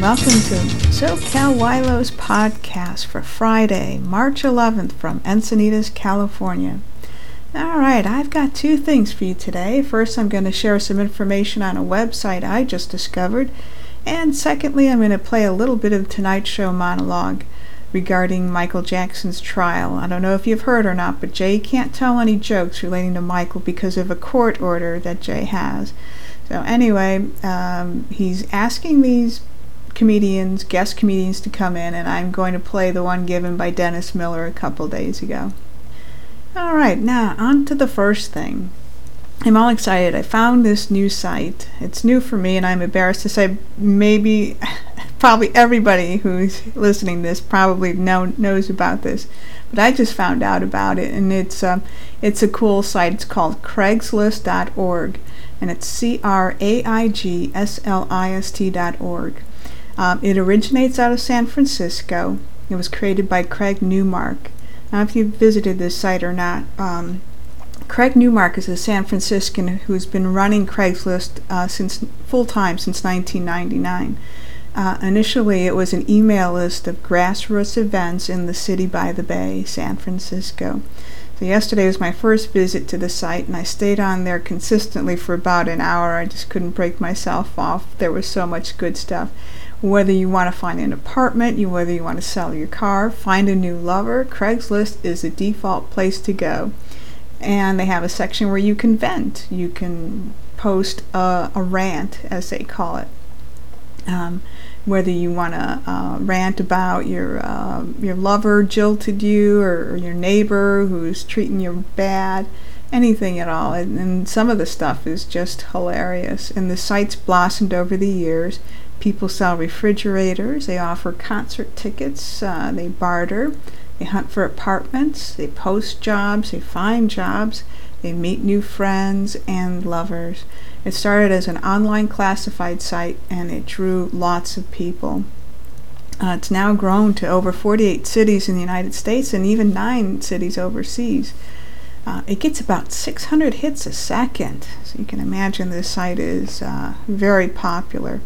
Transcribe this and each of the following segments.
welcome to SoCal YLo's podcast for Friday, March 11th from Encinitas, California. All right, I've got two things for you today. First, I'm going to share some information on a website I just discovered, and secondly, I'm going to play a little bit of tonight's Show monologue regarding Michael Jackson's trial. I don't know if you've heard or not, but Jay can't tell any jokes relating to Michael because of a court order that Jay has. So, anyway, um, he's asking these comedians, guest comedians, to come in, and I'm going to play the one given by Dennis Miller a couple days ago. All right, now on to the first thing. I'm all excited. I found this new site. It's new for me, and I'm embarrassed to say maybe, probably everybody who's listening to this probably know, knows about this, but I just found out about it, and it's um, it's a cool site. It's called Craigslist.org, and it's C R A I G S L I S T.org. Um, it originates out of San Francisco. It was created by Craig Newmark. Now, if you've visited this site or not, um, Craig Newmark is a San Franciscan who's been running Craigslist uh, since full time since 1999. Uh, initially, it was an email list of grassroots events in the city by the bay, San Francisco. So yesterday was my first visit to the site, and I stayed on there consistently for about an hour. I just couldn't break myself off. There was so much good stuff. Whether you want to find an apartment, you whether you want to sell your car, find a new lover, Craigslist is the default place to go. And they have a section where you can vent. You can post a, a rant, as they call it. Um, whether you want to uh, rant about your uh, your lover jilted you or, your neighbor who's treating you bad, anything at all. And, and, some of the stuff is just hilarious. And the site's blossomed over the years. People sell refrigerators. They offer concert tickets. Uh, they barter. They hunt for apartments. They post jobs. They find jobs. They meet new friends and lovers. It started as an online classified site and it drew lots of people. Uh, it's now grown to over 48 cities in the United States and even nine cities overseas. Uh, it gets about 600 hits a second, so you can imagine this site is uh, very popular.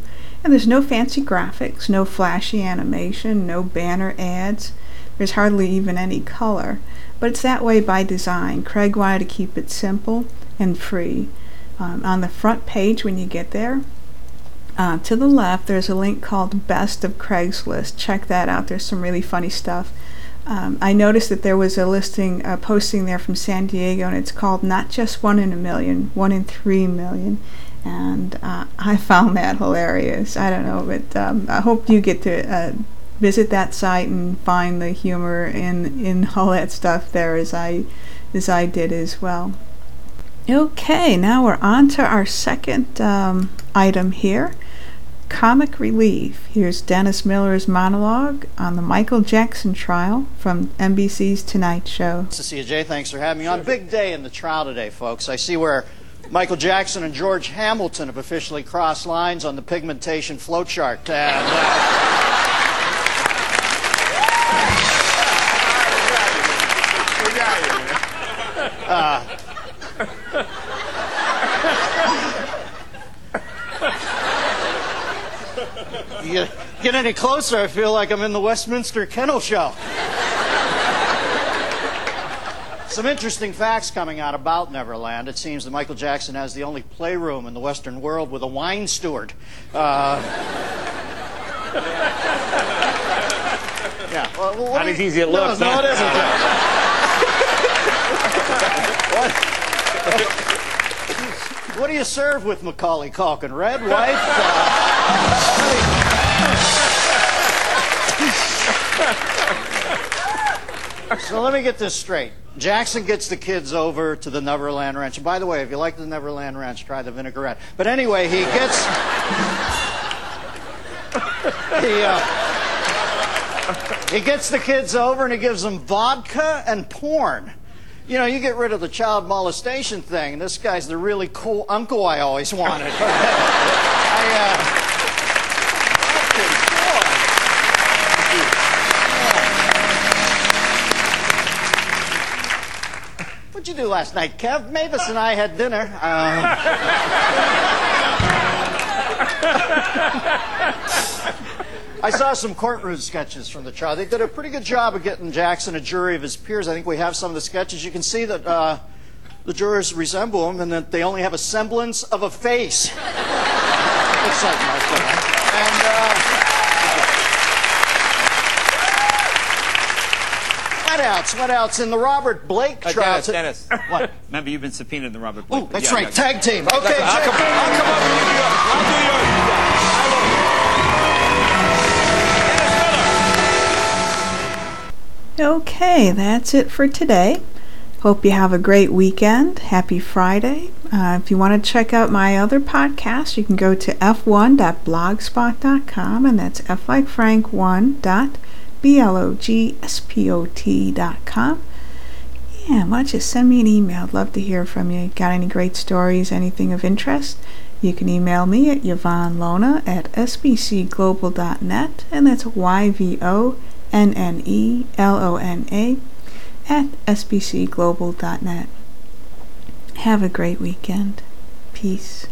And there's no fancy graphics, no flashy animation, no banner ads. There's hardly even any color. But it's that way by design. Craig wanted to keep it simple and free. Um, on the front page, when you get there, uh, to the left, there's a link called Best of Craigslist. Check that out. There's some really funny stuff. Um, I noticed that there was a listing, a posting there from San Diego, and it's called Not Just One in a Million, One in Three Million. And uh, I found that hilarious. I don't know, but um, I hope you get to uh, visit that site and find the humor in, in all that stuff there as I, as I did as well. Okay, now we're on to our second um, item here comic relief. Here's Dennis Miller's monologue on the Michael Jackson trial from NBC's Tonight Show. You, Jay. Thanks for having me on. Big day in the trial today, folks. I see where Michael Jackson and George Hamilton have officially crossed lines on the pigmentation flowchart. And, uh, uh, you get, any closer, I feel like I'm in the Westminster Kennel Show. Some interesting facts coming out about Neverland. It seems that Michael Jackson has the only playroom in the Western world with a wine steward. Uh, yeah. Well, Not as easy it looks. No, no, it isn't. what, what do you serve with Macaulay Culkin? Red, white? Uh, so let me get this straight. Jackson gets the kids over to the Neverland Ranch. And by the way, if you like the Neverland Ranch, try the vinaigrette. But anyway, he gets. he, uh, he gets the kids over and he gives them vodka and porn. You know, you get rid of the child molestation thing. This guy's the really cool uncle I always wanted. I, uh, What'd you do last night, Kev? Mavis and I had dinner. Uh... I saw some courtroom sketches from the trial. They did a pretty good job of getting Jackson a jury of his peers. I think we have some of the sketches. You can see that uh, the jurors resemble him and that they only have a semblance of a face. Looks like Martha. And uh, Cutouts. What else? In the Robert Blake uh. Dennis, Dennis. What? Remember, you've been subpoenaed in the Robert Blake. Ooh, that's yeah, right. Tag team. Okay. I'll, come, team. I'll come up you. I'll do. Okay, that's it for today. Hope you have a great weekend. Happy Friday. Uh, if you want to check out my other podcast, you can go to f1.blogspot.com and that's f like frank1.blogspot.com blogspot.com. Yeah, why don't you send me an email? I'd love to hear from you. Got any great stories, anything of interest? You can email me at YvonneLona at sbcglobal.net, and that's Y V O N N E L O N A at sbcglobal.net. Have a great weekend. Peace.